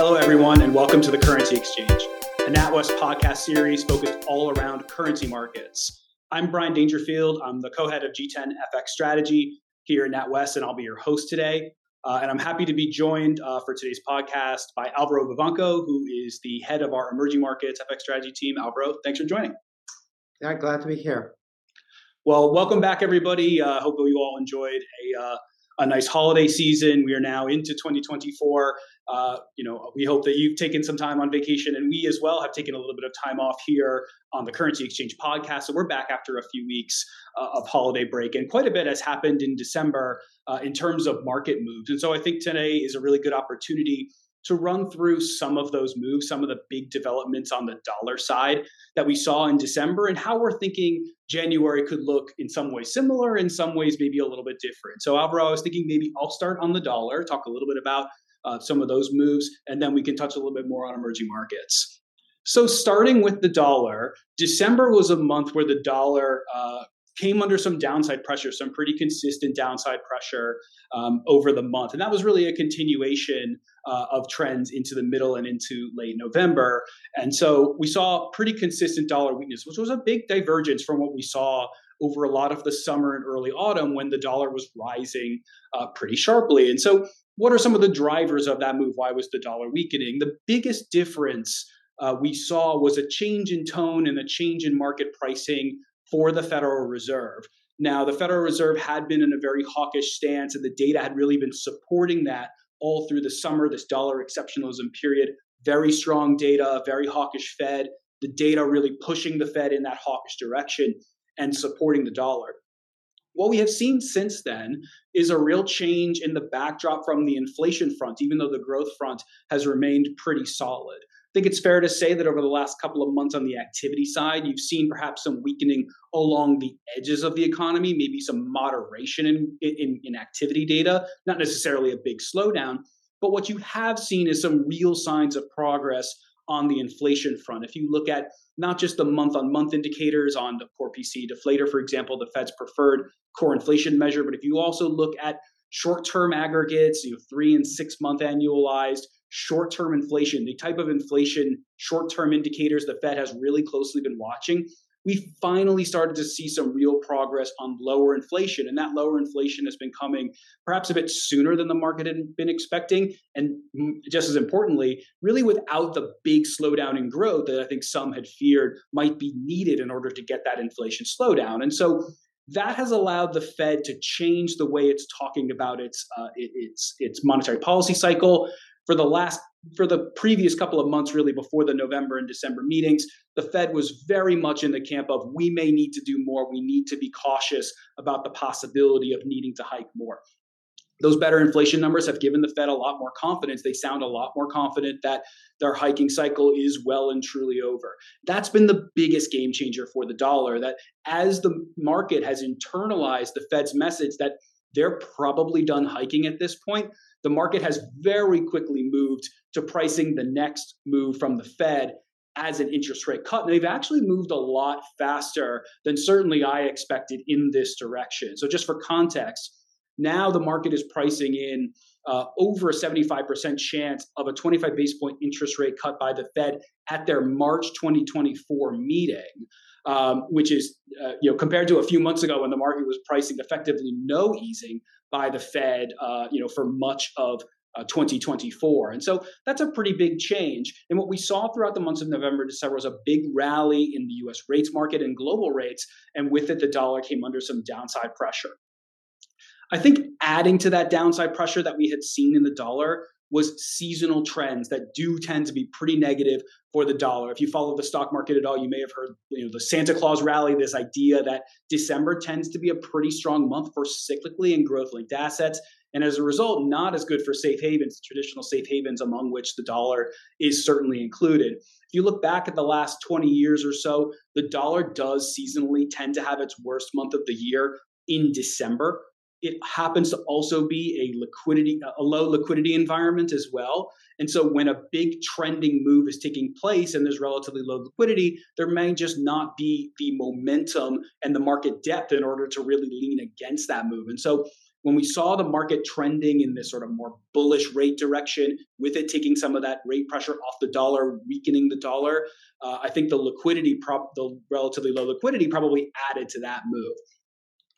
Hello, everyone, and welcome to the Currency Exchange, a NatWest podcast series focused all around currency markets. I'm Brian Daingerfield. I'm the co head of G10 FX Strategy here at NatWest, and I'll be your host today. Uh, and I'm happy to be joined uh, for today's podcast by Alvaro Vivanco, who is the head of our emerging markets FX strategy team. Alvaro, thanks for joining. Yeah, glad to be here. Well, welcome back, everybody. Uh, hope you all enjoyed a uh, a nice holiday season. We are now into 2024. Uh, you know, we hope that you've taken some time on vacation, and we as well have taken a little bit of time off here on the Currency Exchange podcast. So we're back after a few weeks uh, of holiday break, and quite a bit has happened in December uh, in terms of market moves. And so I think today is a really good opportunity to run through some of those moves, some of the big developments on the dollar side that we saw in December, and how we're thinking January could look in some ways similar, in some ways maybe a little bit different. So, Alvaro, I was thinking maybe I'll start on the dollar, talk a little bit about uh, some of those moves, and then we can touch a little bit more on emerging markets. So, starting with the dollar, December was a month where the dollar uh, came under some downside pressure, some pretty consistent downside pressure um, over the month. And that was really a continuation uh, of trends into the middle and into late November. And so we saw pretty consistent dollar weakness, which was a big divergence from what we saw over a lot of the summer and early autumn when the dollar was rising uh, pretty sharply. And so, what are some of the drivers of that move? Why was the dollar weakening? The biggest difference uh, we saw was a change in tone and a change in market pricing for the Federal Reserve. Now, the Federal Reserve had been in a very hawkish stance, and the data had really been supporting that all through the summer, this dollar exceptionalism period. Very strong data, very hawkish Fed, the data really pushing the Fed in that hawkish direction and supporting the dollar. What we have seen since then is a real change in the backdrop from the inflation front, even though the growth front has remained pretty solid I think it's fair to say that over the last couple of months on the activity side, you've seen perhaps some weakening along the edges of the economy, maybe some moderation in, in, in activity data, not necessarily a big slowdown. But what you have seen is some real signs of progress on the inflation front. If you look at not just the month on month indicators on the core PCE deflator, for example, the Fed's preferred core inflation measure, but if you also look at short term aggregates, you know, three and six month annualized, short term inflation, the type of inflation short term indicators the Fed has really closely been watching, we finally started to see some real progress on lower inflation. And that lower inflation has been coming perhaps a bit sooner than the market had been expecting. And just as importantly, really without the big slowdown in growth that I think some had feared might be needed in order to get that inflation slowdown. And so that has allowed the Fed to change the way it's talking about its uh, its its monetary policy cycle for the last for the previous couple of months really before the November and December meetings the Fed was very much in the camp of we may need to do more we need to be cautious about the possibility of needing to hike more those better inflation numbers have given the Fed a lot more confidence. They sound a lot more confident that their hiking cycle is well and truly over. That's been the biggest game changer for the dollar. That as the market has internalized the Fed's message that they're probably done hiking at this point, the market has very quickly moved to pricing the next move from the Fed as an interest rate cut. And they've actually moved a lot faster than certainly I expected in this direction. So, just for context, now the market is pricing in uh, over a 75% chance of a 25 base point interest rate cut by the Fed at their March 2024 meeting um, which is uh, you know compared to a few months ago when the market was pricing effectively no easing by the Fed, uh, you know, for much of uh, 2024. And so that's a pretty big change. And what we saw throughout the months of November, December was a big rally in the US rates market and global rates. And with it, the dollar came under some downside pressure. I think adding to that downside pressure that we had seen in the dollar was seasonal trends that do tend to be pretty negative for the dollar. If you follow the stock market at all, you may have heard you know the Santa Claus rally, this idea that December tends to be a pretty strong month for cyclically and growth linked assets. And as a result, not as good for safe havens, traditional safe havens, among which the dollar is certainly included. If you look back at the last 20 years or so, the dollar does seasonally tend to have its worst month of the year in December. It happens to also be a liquidity a low liquidity environment as well. And so when a big trending move is taking place and there's relatively low liquidity there may just not be the momentum and the market depth in order to really lean against that move. And so when we saw the market trending in this sort of more bullish rate direction, with it taking some of that rate pressure off the dollar, weakening the dollar, uh, I think the liquidity, prop, the relatively low liquidity, probably added to that move.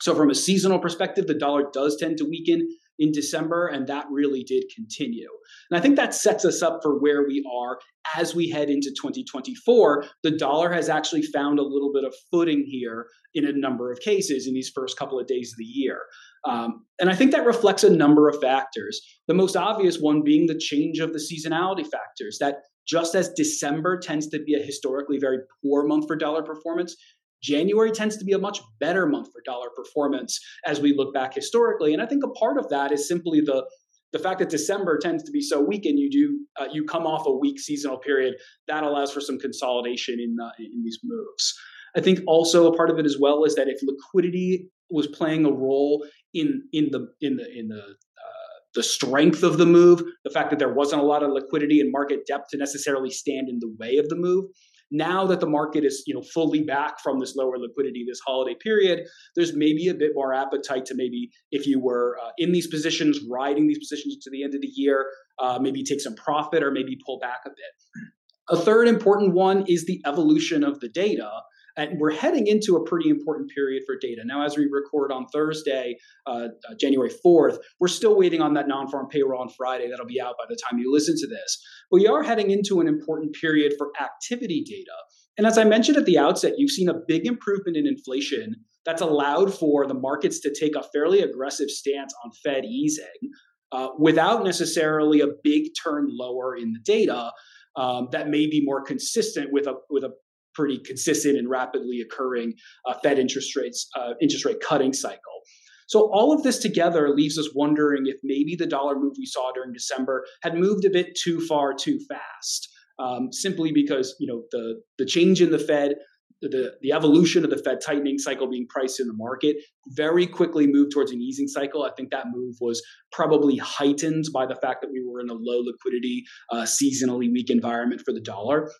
So, from a seasonal perspective, the dollar does tend to weaken in December, and that really did continue. And I think that sets us up for where we are as we head into 2024. The dollar has actually found a little bit of footing here in a number of cases in these first couple of days of the year. Um, and I think that reflects a number of factors. The most obvious one being the change of the seasonality factors, that just as December tends to be a historically very poor month for dollar performance, January tends to be a much better month for dollar performance as we look back historically. And I think a part of that is simply the the fact that December tends to be so weak and you do uh, you come off a weak seasonal period that allows for some consolidation in uh, in these moves. I think also a part of it as well is that if liquidity was playing a role in in the in the in the uh, the strength of the move, the fact that there wasn't a lot of liquidity and market depth to necessarily stand in the way of the move. Now that the market is you know fully back from this lower liquidity this holiday period, there's maybe a bit more appetite to maybe if you were uh, in these positions, riding these positions to the end of the year, uh, maybe take some profit or maybe pull back a bit. A third important one is the evolution of the data and we're heading into a pretty important period for data. Now, as we record on Thursday, uh, uh, January 4th, we're still waiting on that non farm payroll on Friday. That'll be out by the time you listen to this. We are heading into an important period for activity data. And as I mentioned at the outset, you've seen a big improvement in inflation that's allowed for the markets to take a fairly aggressive stance on Fed easing uh, without necessarily a big turn lower in the data. Um, that may be more consistent with a with a pretty consistent and rapidly occurring uh, Fed interest rates uh, interest rate cutting cycle. So all of this together leaves us wondering if maybe the dollar move we saw during December had moved a bit too far too fast. Um, simply because you know the the change in the Fed, the the evolution of the Fed tightening cycle being priced in the market very quickly moved towards an easing cycle. I think that move was probably heightened by the fact that we were in a low liquidity, uh, seasonally weak environment for the dollar.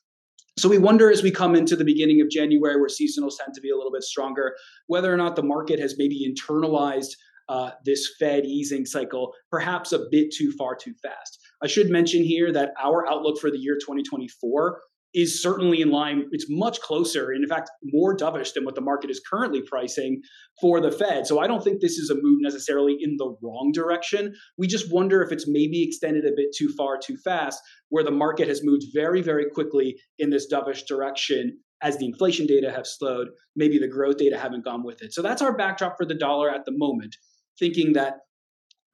So we wonder as we come into the beginning of January, where seasonals tend to be a little bit stronger, whether or not the market has maybe internalized uh, this Fed easing cycle perhaps a bit too far too fast. I should mention here that our outlook for the year 2024 is certainly in line. It's much closer, and in fact, more dovish than what the market is currently pricing for the Fed. So I don't think this is a move necessarily in the wrong direction. We just wonder if it's maybe extended a bit too far too fast, where the market has moved very, very quickly in this dovish direction as the inflation data have slowed. Maybe the growth data haven't gone with it. So that's our backdrop for the dollar at the moment, thinking that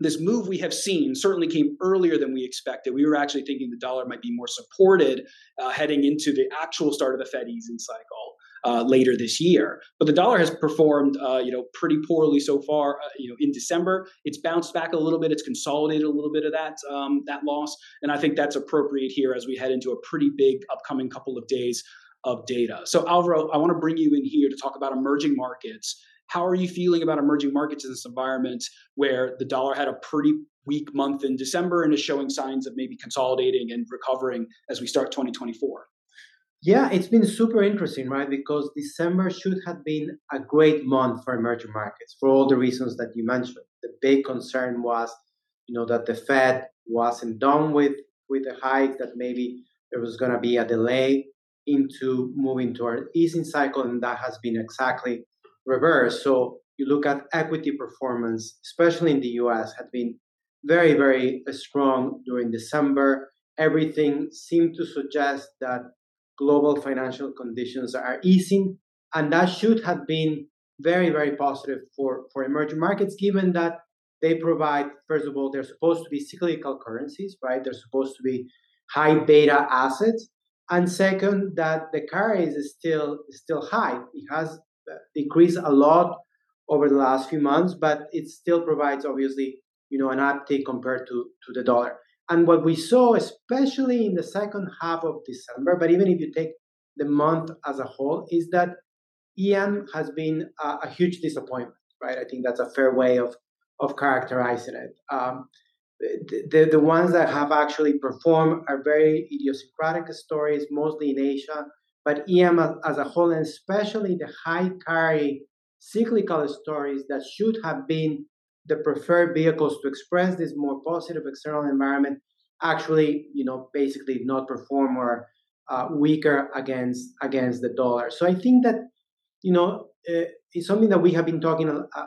this move we have seen certainly came earlier than we expected. We were actually thinking the dollar might be more supported uh, heading into the actual start of the Fed easing cycle. Uh, later this year, but the dollar has performed, uh, you know, pretty poorly so far. Uh, you know, in December, it's bounced back a little bit. It's consolidated a little bit of that um, that loss, and I think that's appropriate here as we head into a pretty big upcoming couple of days of data. So, Alvaro, I want to bring you in here to talk about emerging markets how are you feeling about emerging markets in this environment where the dollar had a pretty weak month in December and is showing signs of maybe consolidating and recovering as we start 2024? Yeah, it's been super interesting, right? Because December should have been a great month for emerging markets for all the reasons that you mentioned. The big concern was, you know, that the Fed wasn't done with with the hike, that maybe there was going to be a delay into moving to an easing cycle, and that has been exactly reverse. So you look at equity performance, especially in the US, had been very, very uh, strong during December. Everything seemed to suggest that global financial conditions are easing, and that should have been very, very positive for, for emerging markets, given that they provide, first of all, they're supposed to be cyclical currencies, right? They're supposed to be high beta assets. And second, that the carry is still still high. It has decreased a lot over the last few months, but it still provides obviously you know an uptick compared to to the dollar. And what we saw, especially in the second half of December, but even if you take the month as a whole, is that EM has been a, a huge disappointment, right? I think that's a fair way of of characterizing it. Um, the, the ones that have actually performed are very idiosyncratic stories, mostly in Asia, but EM as a whole, and especially the high carry cyclical stories that should have been the preferred vehicles to express this more positive external environment actually, you know, basically not perform or uh, weaker against against the dollar. So I think that, you know, uh, it's something that we have been talking uh,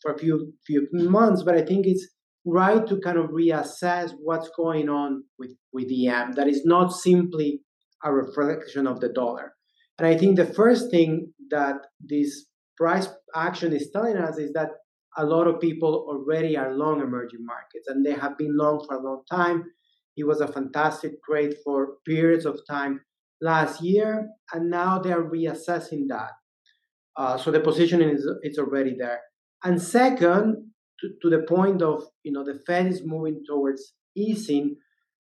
for a few few months, but I think it's right to kind of reassess what's going on with with EM. That is not simply a reflection of the dollar. And I think the first thing that this price action is telling us is that a lot of people already are long emerging markets and they have been long for a long time. It was a fantastic trade for periods of time last year, and now they're reassessing that. Uh, so the positioning is it's already there. And second, to, to, the point of you know the Fed is moving towards easing.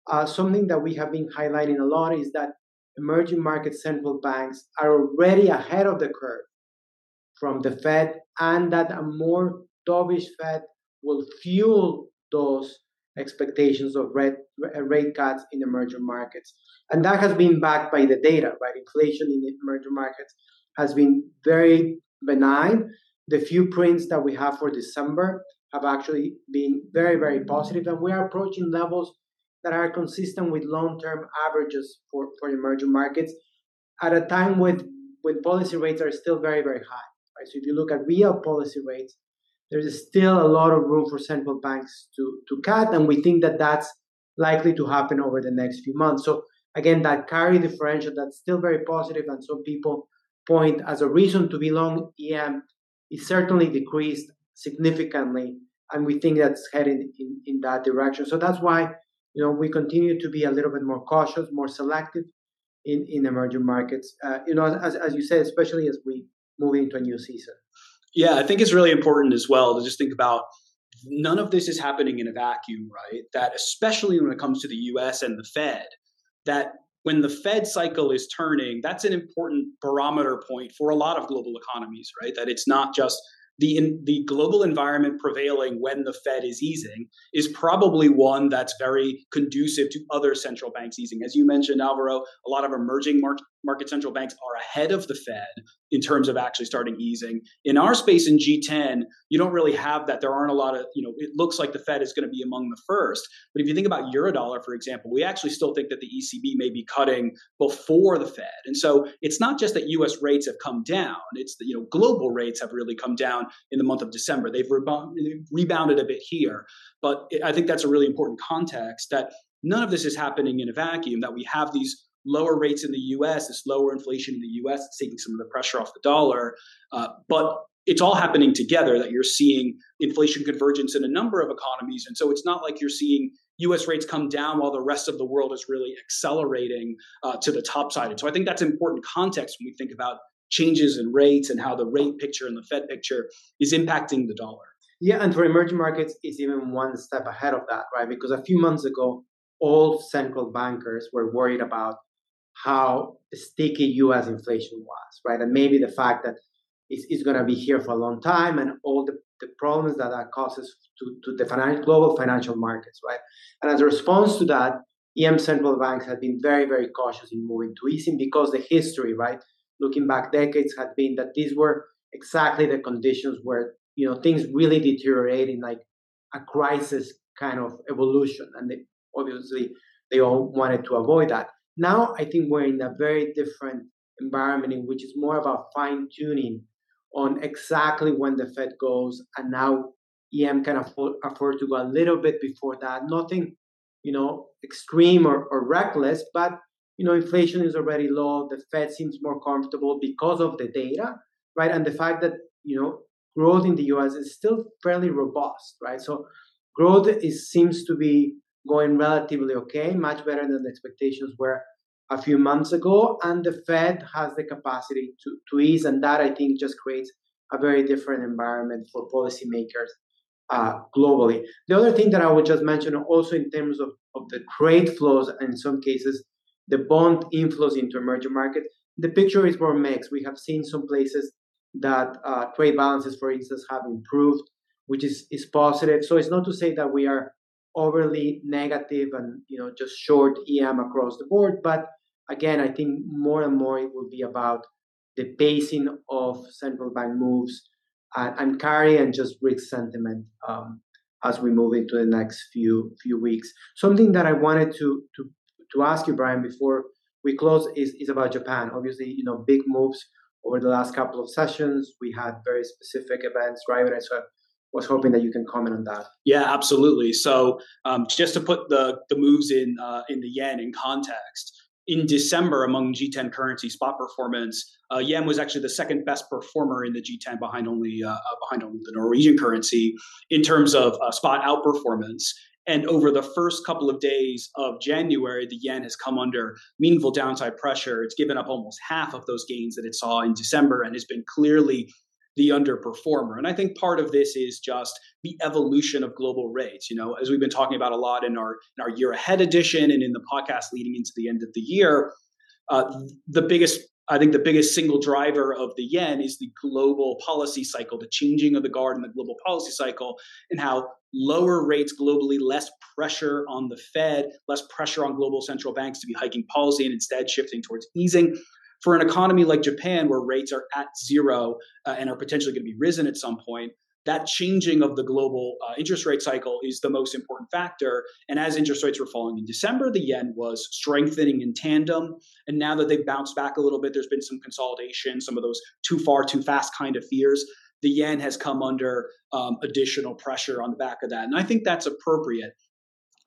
Uh, something that we have been highlighting a lot is that emerging market central banks are already ahead of the curve from the Fed, and that a more dovish Fed will fuel those expectations of rate, rate cuts in emerging markets. And that has been backed by the data, right? Inflation in emerging markets has been very benign. The few prints that we have for December have actually been very, very positive, and we are approaching levels that are consistent with long-term averages for, for emerging markets at a time when, when policy rates are still very, very high. Right? So if you look at real policy rates, there's still a lot of room for central banks to, to cut, and we think that that's likely to happen over the next few months. So again, that carry differential that's still very positive, and some people point as a reason to be long EM is certainly decreased significantly, and we think that's heading in, in that direction. So that's why you know we continue to be a little bit more cautious, more selective in, in emerging markets. Uh, you know, as, as you said, especially as we move into a new season. Yeah, I think it's really important as well to just think about none of this is happening in a vacuum, right? That especially when it comes to the US and the Fed, that when the Fed cycle is turning, that's an important barometer point for a lot of global economies, right? That it's not just the in, the global environment prevailing when the Fed is easing is probably one that's very conducive to other central banks easing. As you mentioned, Alvaro, a lot of emerging market, market central banks are ahead of the Fed in terms of actually starting easing. In our space in G10, you don't really have that. There aren't a lot of, you know, it looks like the Fed is going to be among the first. But if you think about Eurodollar, for example, we actually still think that the ECB may be cutting before the Fed. And so it's not just that US rates have come down, it's that, you know, global rates have really come down in the month of December. They've rebounded a bit here. But I think that's a really important context that none of this is happening in a vacuum, that we have these lower rates in the US, this lower inflation in the US, it's taking some of the pressure off the dollar. Uh, but it's all happening together that you're seeing inflation convergence in a number of economies. And so it's not like you're seeing US rates come down while the rest of the world is really accelerating uh, to the top side. And so I think that's important context when we think about changes in rates and how the rate picture and the Fed picture is impacting the dollar. Yeah, and for emerging markets, it's even one step ahead of that, right? Because a few months ago, all central bankers were worried about how sticky U.S. inflation was, right? And maybe the fact that it's, it's going to be here for a long time and all the, the problems that that causes to, to the financial, global financial markets, right? And as a response to that, EM central banks have been very, very cautious in moving to easing because the history, right, looking back decades, had been that these were exactly the conditions where you know things really deteriorating, like a crisis kind of evolution, and they, obviously they all wanted to avoid that. Now I think we're in a very different environment in which it's more about fine tuning on exactly when the Fed goes, and now EM can afford, afford to go a little bit before that. Nothing, you know, extreme or, or reckless, but you know, inflation is already low. The Fed seems more comfortable because of the data, right? And the fact that you know growth in the U.S. is still fairly robust, right? So growth is seems to be going relatively okay, much better than the expectations were a few months ago. And the Fed has the capacity to, to ease, and that I think just creates a very different environment for policymakers uh, globally. The other thing that I would just mention also in terms of, of the trade flows, and in some cases, the bond inflows into emerging markets, the picture is more mixed. We have seen some places that uh, trade balances, for instance, have improved, which is, is positive. So it's not to say that we are overly negative and you know just short EM across the board. But again, I think more and more it will be about the pacing of central bank moves and, and carry and just risk sentiment um, as we move into the next few few weeks. Something that I wanted to to to ask you, Brian, before we close is, is about Japan. Obviously, you know, big moves over the last couple of sessions. We had very specific events, right? And so I was hoping that you can comment on that. Yeah, absolutely. So um, just to put the the moves in uh, in the yen in context, in December among G10 currency spot performance, uh, yen was actually the second best performer in the G10 behind only uh, uh, behind only the Norwegian currency in terms of uh, spot outperformance. And over the first couple of days of January, the yen has come under meaningful downside pressure. It's given up almost half of those gains that it saw in December and has been clearly the underperformer. And I think part of this is just the evolution of global rates. You know, as we've been talking about a lot in our in our year ahead edition and in the podcast leading into the end of the year, uh, the biggest I think the biggest single driver of the yen is the global policy cycle, the changing of the guard in the global policy cycle, and how lower rates globally, less pressure on the Fed, less pressure on global central banks to be hiking policy and instead shifting towards easing for an economy like Japan, where rates are at zero uh, and are potentially going to be risen at some point, that changing of the global uh, interest rate cycle is the most important factor. And as interest rates were falling in December, the yen was strengthening in tandem. And now that they've bounced back a little bit, there's been some consolidation, some of those too far, too fast kind of fears. The yen has come under um, additional pressure on the back of that. And I think that's appropriate.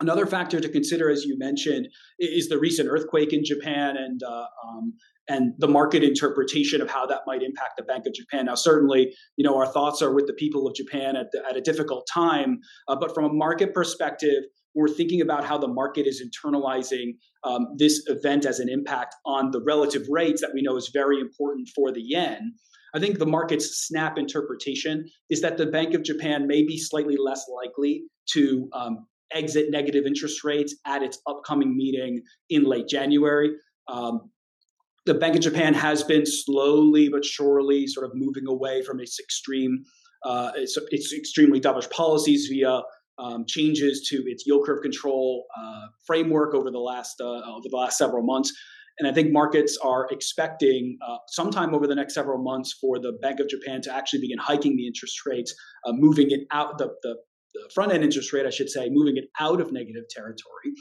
Another factor to consider, as you mentioned, is the recent earthquake in Japan and uh, um, and the market interpretation of how that might impact the Bank of Japan. Now, certainly, you know, our thoughts are with the people of Japan at, the, at a difficult time, uh, but from a market perspective, we're thinking about how the market is internalizing um, this event as an impact on the relative rates that we know is very important for the yen. I think the market's snap interpretation is that the Bank of Japan may be slightly less likely to um, exit negative interest rates at its upcoming meeting in late January. Um, the Bank of Japan has been slowly but surely sort of moving away from its extreme, uh, its, its, extremely dovish policies via um, changes to its yield curve control uh, framework over the last uh, over the last several months. And I think markets are expecting uh, sometime over the next several months for the Bank of Japan to actually begin hiking the interest rates, uh, moving it out the, the the front end interest rate, I should say, moving it out of negative territory.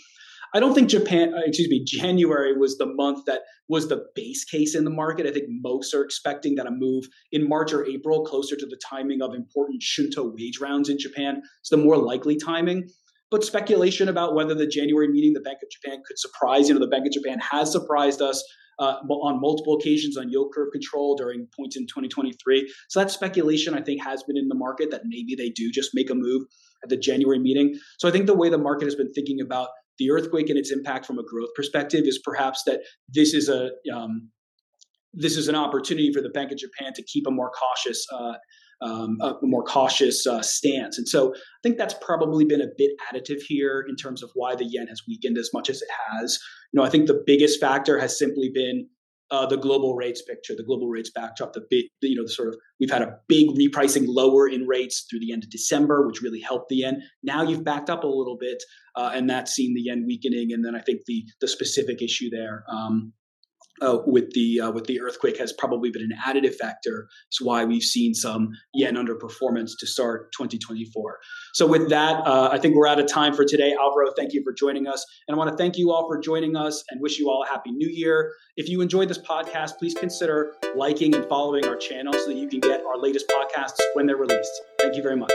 I don't think Japan, uh, excuse me, January was the month that was the base case in the market. I think most are expecting that a move in March or April, closer to the timing of important Shunto wage rounds in Japan, is the more likely timing. But speculation about whether the January meeting, the Bank of Japan could surprise, you know, the Bank of Japan has surprised us uh, on multiple occasions on yield curve control during points in 2023. So that speculation, I think, has been in the market that maybe they do just make a move at the January meeting. So I think the way the market has been thinking about the earthquake and its impact from a growth perspective is perhaps that this is a um, this is an opportunity for the Bank of Japan to keep a more cautious uh, um, a more cautious uh, stance. And so I think that's probably been a bit additive here in terms of why the yen has weakened as much as it has. You know, I think the biggest factor has simply been uh, the global rates picture, the global rates backdrop, the big, you know, the sort of we've had a big repricing lower in rates through the end of December, which really helped the yen. Now you've backed up a little bit, uh, and that's seen the yen weakening. And then I think the the specific issue there um, uh, with the uh, with the earthquake has probably been an additive factor. It's why we've seen some yen underperformance to start 2024. So with that, uh, I think we're out of time for today. Alvaro, thank you for joining us, and I want to thank you all for joining us and wish you all a happy New Year. If you enjoyed this podcast, please consider liking and following our channel so that you can get our latest podcasts when they're released. Thank you very much.